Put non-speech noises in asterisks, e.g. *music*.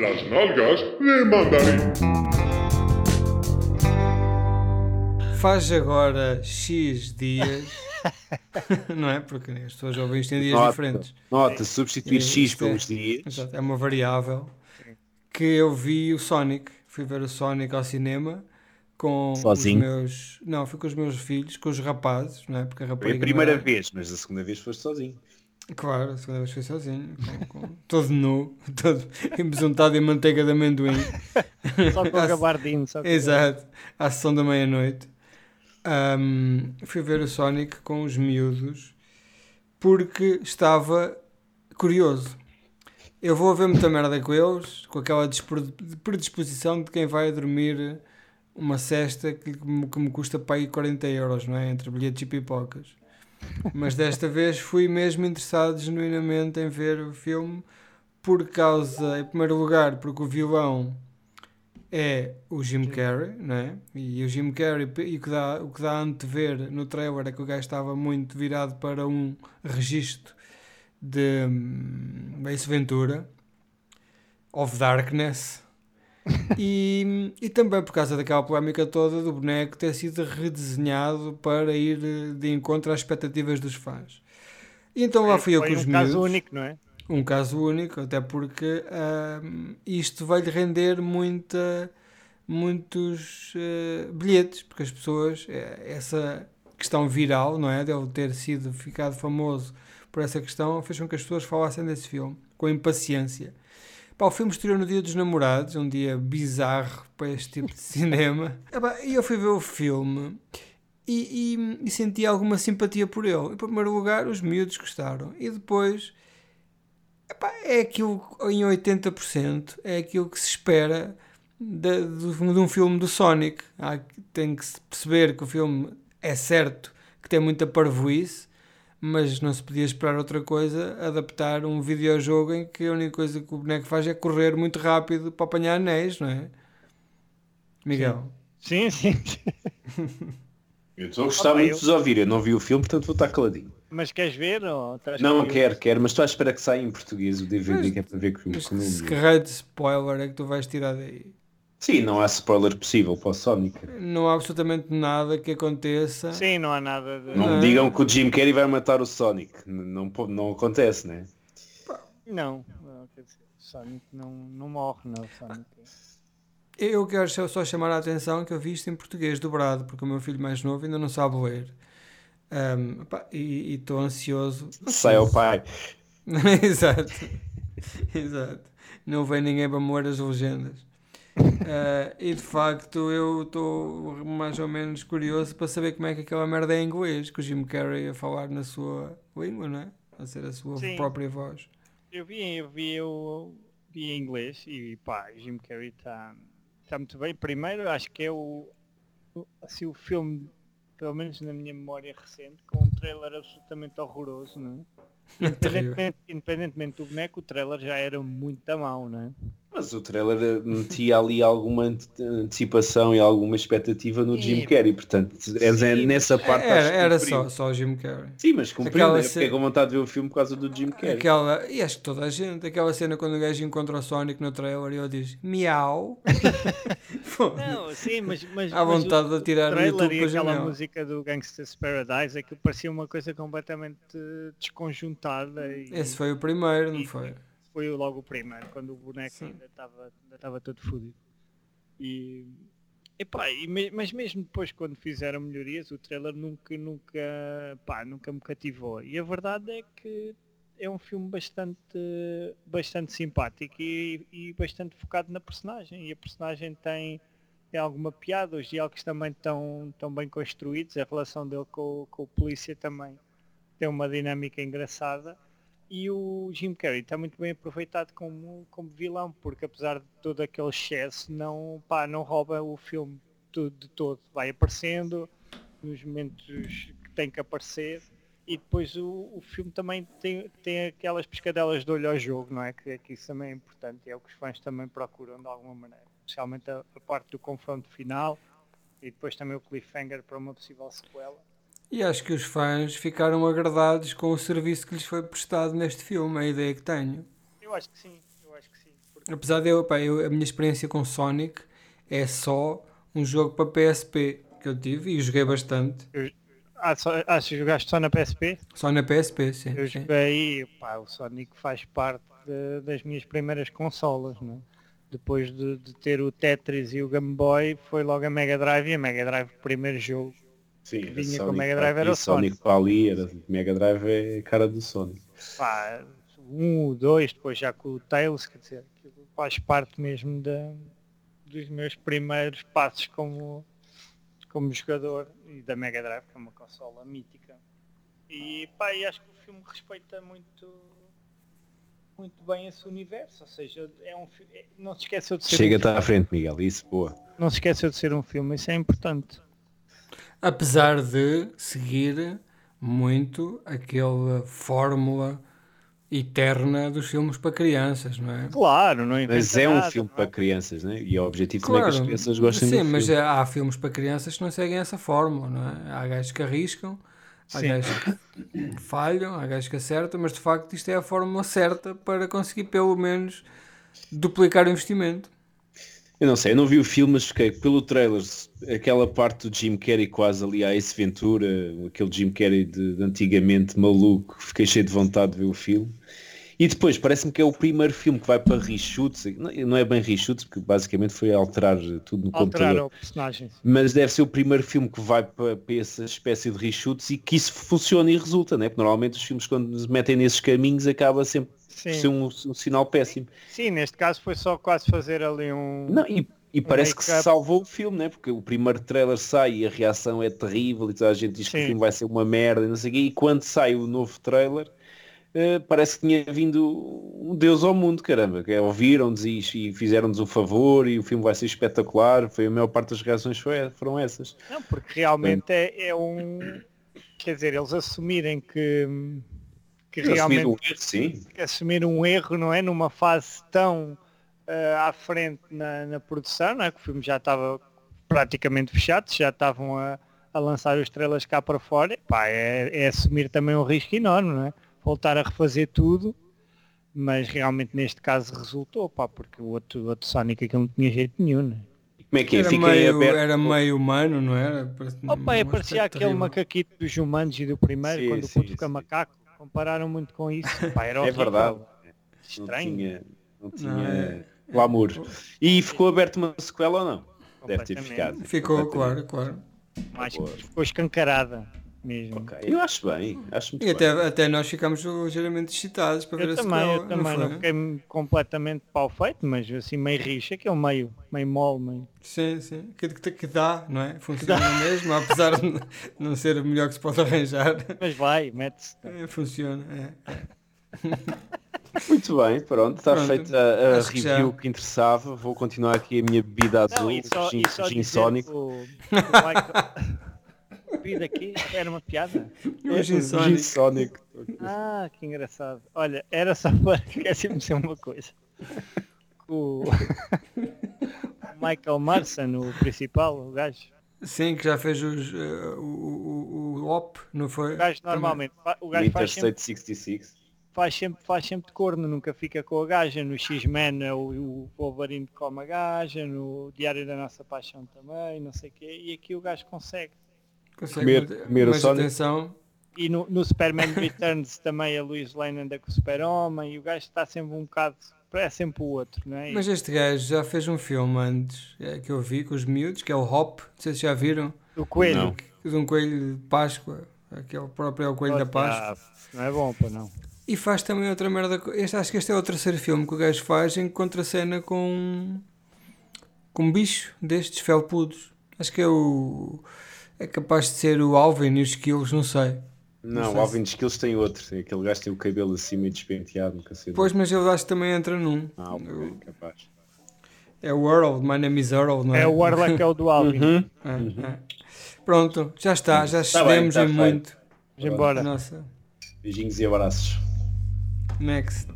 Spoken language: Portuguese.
Las nalgas de mandarim. Faz agora X dias, *laughs* não é? Porque as pessoas ouvem isto em dias Nota, diferentes. nota, substituir E X isto é- pelos dias. É uma variável que eu vi o Sonic. Fui ver o Sonic ao cinema com Sozinho? os meus. Não, fui com os meus filhos, com os rapazes, não é? Porque a Foi a primeira era- vez, mas a segunda vez foste sozinho. Claro, a segunda vez fui sozinho, com- com- todo nu, *laughs* todo embesuntado em manteiga de amendoim. *laughs* Só com o gabardino. Só com Exato, à sessão da meia-noite. Ahm, fui ver o Sonic com os miúdos porque estava curioso. Eu vou ver muita merda com eles, com aquela predisposição de quem vai dormir uma cesta que, me- que me custa para aí 40 euros, não é? Entre bilhetes e pipocas. Mas desta vez fui mesmo interessado genuinamente em ver o filme por causa, em primeiro lugar, porque o vilão é o Jim Carrey, não é? E o Jim Carrey, e o que dá, o que dá a antever no trailer é que o gajo estava muito virado para um registro de hum, Ace Ventura, of Darkness, *laughs* e, e também por causa daquela polémica toda do boneco ter sido redesenhado para ir eh, de encontro às expectativas dos fãs. E então lá fui eu Foi com os um caso miúdos. único, não é? Um caso único, até porque ahm, isto vai-lhe render muita, muitos eh, bilhetes, porque as pessoas, eh, essa questão viral, não é? Dele ter sido ficado famoso por essa questão, fez com que as pessoas falassem desse filme, com impaciência. Pá, o filme estreou no Dia dos Namorados, um dia bizarro para este tipo de *laughs* cinema. Epá, E eu fui ver o filme e, e- e senti alguma simpatia por ele. Em primeiro lugar, os miúdos gostaram. E depois, epá, é aquilo, em 80%, é aquilo que se espera de, de- de um filme do Sonic. Há, tem que se perceber que o filme é certo que tem muita parvoíce, mas não se podia esperar outra coisa, adaptar um videojogo em que a única coisa que o boneco faz é correr muito rápido para apanhar anéis, não é? Miguel. Sim, sim. *laughs* Eu estou a gostar muito de vos ouvir, eu não vi o filme, portanto vou estar caladinho. Mas queres ver? Ou estás Não, quero, quero, mas estou à espera que saia em português o DVD, Mas- que é para ver que o Mas vi. que raio de spoiler é que tu vais tirar daí? Sim, não há spoiler possível para o Sonic. Não há absolutamente nada que aconteça. Sim, não há nada de... Não Não. me digam que o Jim Carrey vai matar o Sonic. Não, po- não acontece, né? Não, não, Sonic não, não morre, não, Sonic. Eu quero só- só chamar a atenção que eu vi isto em português dobrado, porque o meu filho mais novo ainda não sabe ler. Pá, e estou ansioso. Sai ao pai. *laughs* Exato. Exato. Não vem ninguém para moer as legendas. Ah, e de facto eu estou mais ou menos curioso para saber como é que aquela merda é em inglês, que o Jim Carrey a falar na sua língua, não é? A ser a sua Sim. própria voz. Eu vi, eu vi, eu vi em inglês e pá, Jim Carrey está tá muito bem. Primeiro, acho que é o, assim, o filme, pelo menos na minha memória recente, com um trailer absolutamente horroroso, não é? *laughs* Terrível. Independentemente, independentemente do boneco, o trailer já era muito a mau, não é? Mas o trailer eh, metia ali alguma ante- antecipação e alguma expectativa no Jim Carrey, portanto, é nessa parte acho Era, que era só, só o Jim Carrey. Sim, mas cumpriu, Aquela né? Eu ce- fiquei com vontade de ver o filme por causa do Jim Carrey. Aquela, e acho que toda a gente, aquela cena quando o gajo encontra o Sonic no trailer e ele diz miau. *laughs* Não, sim, mas, mas, Há mas vontade o, de atirar o no YouTube trailer para e aquela janela. música do Gangsta's Paradise é que parecia uma coisa completamente desconjuntada e Esse foi o primeiro, não e- foi? Foi logo o primeiro, quando o boneco Sim. ainda estava ainda estava todo fodido. E, epá, e me- mas mesmo depois quando fizeram melhorias, o trailer nunca, nunca, pá, nunca me cativou. E a verdade é que é um filme bastante, bastante simpático e, e bastante focado na personagem. E a personagem tem, tem alguma piada, os diálogos também estão, estão bem construídos, a relação dele com, com o polícia também tem uma dinâmica engraçada. E o Jim Carrey está muito bem aproveitado como, como vilão, porque apesar de todo aquele excesso, não, pá, não rouba o filme tudo, de todo. Vai aparecendo nos momentos que tem que aparecer e depois o, o filme também tem, tem aquelas pescadelas de olho ao jogo, não é? Que, que isso também é importante é o que os fãs também procuram de alguma maneira. Especialmente a, a parte do confronto final e depois também o cliffhanger para uma possível sequela. E acho que os fãs ficaram agradados com o serviço que lhes foi prestado neste filme, a ideia que tenho. Eu acho que sim, eu acho que sim. Porque Apesar de eu, pá, eu- a minha experiência com Sonic é só um jogo para PSP que eu tive e joguei bastante. Ah, só, ah, jogaste só na PSP? Só na PSP, sim. Eu sim. joguei, pá, o Sonic faz parte de- das minhas primeiras consolas, não é? Depois de, de ter o Tetris e o Game Boy, foi logo a Mega Drive e a Mega Drive, o primeiro jogo. Sim, vinha com Sonic Mega Drive era o Sonic para ali, era Mega Drive é a cara do Sonic. Pá, um, dois, depois já com o Tails, quer dizer, faz parte mesmo da, dos meus primeiros passos como, como jogador e da Mega Drive, que é uma consola mítica. E pá, e acho que o filme respeita muito muito bem esse universo, ou seja, é um é- não se esqueceu de ser um Chega-te à frente, Miguel, isso, boa. não se esqueceu de ser um filme, isso é importante. Apesar de seguir muito aquela fórmula eterna dos filmes para crianças, não é? Claro, não inventa Mas é um filme não para é? crianças, né? E o objetivo também é que as crianças gostem sim, do mas filme. há filmes para crianças que não seguem essa fórmula, não é? Há gajos que arriscam, há Sim. gajos que falham, há gajos que acertam, mas de facto isto é a fórmula certa para conseguir pelo menos duplicar o investimento. Eu não sei, eu não vi o filme, mas fiquei pelo trailer, aquela parte do Jim Carrey quase ali à Ace Ventura, aquele Jim Carrey de, de antigamente maluco, fiquei cheio de vontade de ver o filme. E depois, parece-me que é o primeiro filme que vai para reshoots, não não é bem reshoots, porque basicamente foi alterar tudo no Alterar computador. o personagem. Mas deve ser o primeiro filme que vai para, para essa espécie de reshoots e que isso funciona e resulta, né? Porque normalmente os filmes quando se metem nesses caminhos acaba sempre Sim. ser um, um sinal péssimo. Sim, neste caso foi só quase fazer ali um. Não, e, e parece que salvou o filme, né? Porque o primeiro trailer sai e a reação é terrível e toda a gente diz que o Sim. filme vai ser uma merda e não sei o quê. E quando sai o novo trailer, eh, parece que tinha vindo um Deus ao mundo, caramba. Que é, Ouviram-nos e, e fizeram-nos o favor e o filme vai ser espetacular. Foi a maior parte das reações foi, foram essas. Não, porque realmente é, é um. Quer dizer, eles assumirem que. Que realmente um erro, sim. que assumir um erro, não é? Numa fase tão eh, à frente na, na produção, não é? Que o filme já estava praticamente fechado, já estavam a, a lançar os estrelas cá para fora. Pá, é, é assumir também um risco enorme, não é? Voltar a refazer tudo, mas realmente neste caso resultou, pá, porque o outro, outro Sonic aquilo não tinha jeito nenhum, não é? E Como é que é? Era Fiquei meio, aberto. era meio humano, não era? Opa, é, parecia aquele terrível. macaquito dos Jumanji do primeiro, Sim, quando sim, o puto fica sim. macaco. Compararam muito com isso. *laughs* Pá, era É verdade. Não Estranho. tinha, não tinha Não, é- glamour. E ficou aberto uma sequela ou não? Deve ter ficado. Ficou, claro, claro. Mais ficou escancarada mesmo. Ok, Eu acho bem, acho muito E até, bem. até nós ficámos ligeiramente excitados para ver Eu a também, sequela, eu também não não, foi? fiquei completamente pau feito, mas assim meio rixa, que é um meio, meio mole, meio. Sim, sim. Que, que, que dá, não é? Funciona mesmo, apesar de não ser o melhor que se pode arranjar. Mas vai, mete-se. É, Funciona, é. *laughs* Muito bem, pronto, está feita a, a que review já. que interessava. Vou continuar aqui a minha bebida azul, Não, e só, gin, e só gin dizer Sonic. que O, o Michael... *laughs* Vida aqui, era uma piada. O Gin Gin Sonic. Sonic. Ah, que engraçado. Olha, era só *laughs* para esquecer-me de dizer uma coisa. O... o *laughs* Michael Marson, o principal, o gajo. Sim, que já fez os, eh, o, o, o OP, não foi? O gajo normalmente, o gajo faz sempre, Interstate 66. faz, sempre, faz sempre de corno, nunca fica com a gaja. No X-Men é o, o Wolverine come a gaja, no Diário da Nossa Paixão também, não sei o quê. E aqui o gajo consegue. Consegue Comer- manter- comer o mas Sonic. atenção, E no, no Superman Returns também a Luís Lane anda com o Super-Homem e o gajo está sempre um bocado, é sempre o outro, não é? mas este gajo já fez um filme antes, é, que eu vi com os miúdos, que é o Hop, não sei se já viram, o coelho. Não. de um coelho de Páscoa, aquele próprio é o coelho da Páscoa. Ah, não é bom, pá, não. E faz também outra merda. Este, acho que este é o terceiro filme que o gajo faz em que contracena com com um bicho destes felpudos. Acho que é o. É capaz de ser o Alvin e os Skills, não sei. Não, sei o Alvin Skills tem outro. Tem Aquele gajo tem o cabelo acima e despenteado, nunca sei. Pois, mas ele acho que também entra num. Ah, ok, capaz. É o Earl, My Name is Earl, não é? É o Warlock é o do Alvin. Uhum. É, é. Pronto, já está, já Tá bem, excedemos tá em feito. muito. Vamos embora. Nossa, Beijinhos e abraços. next.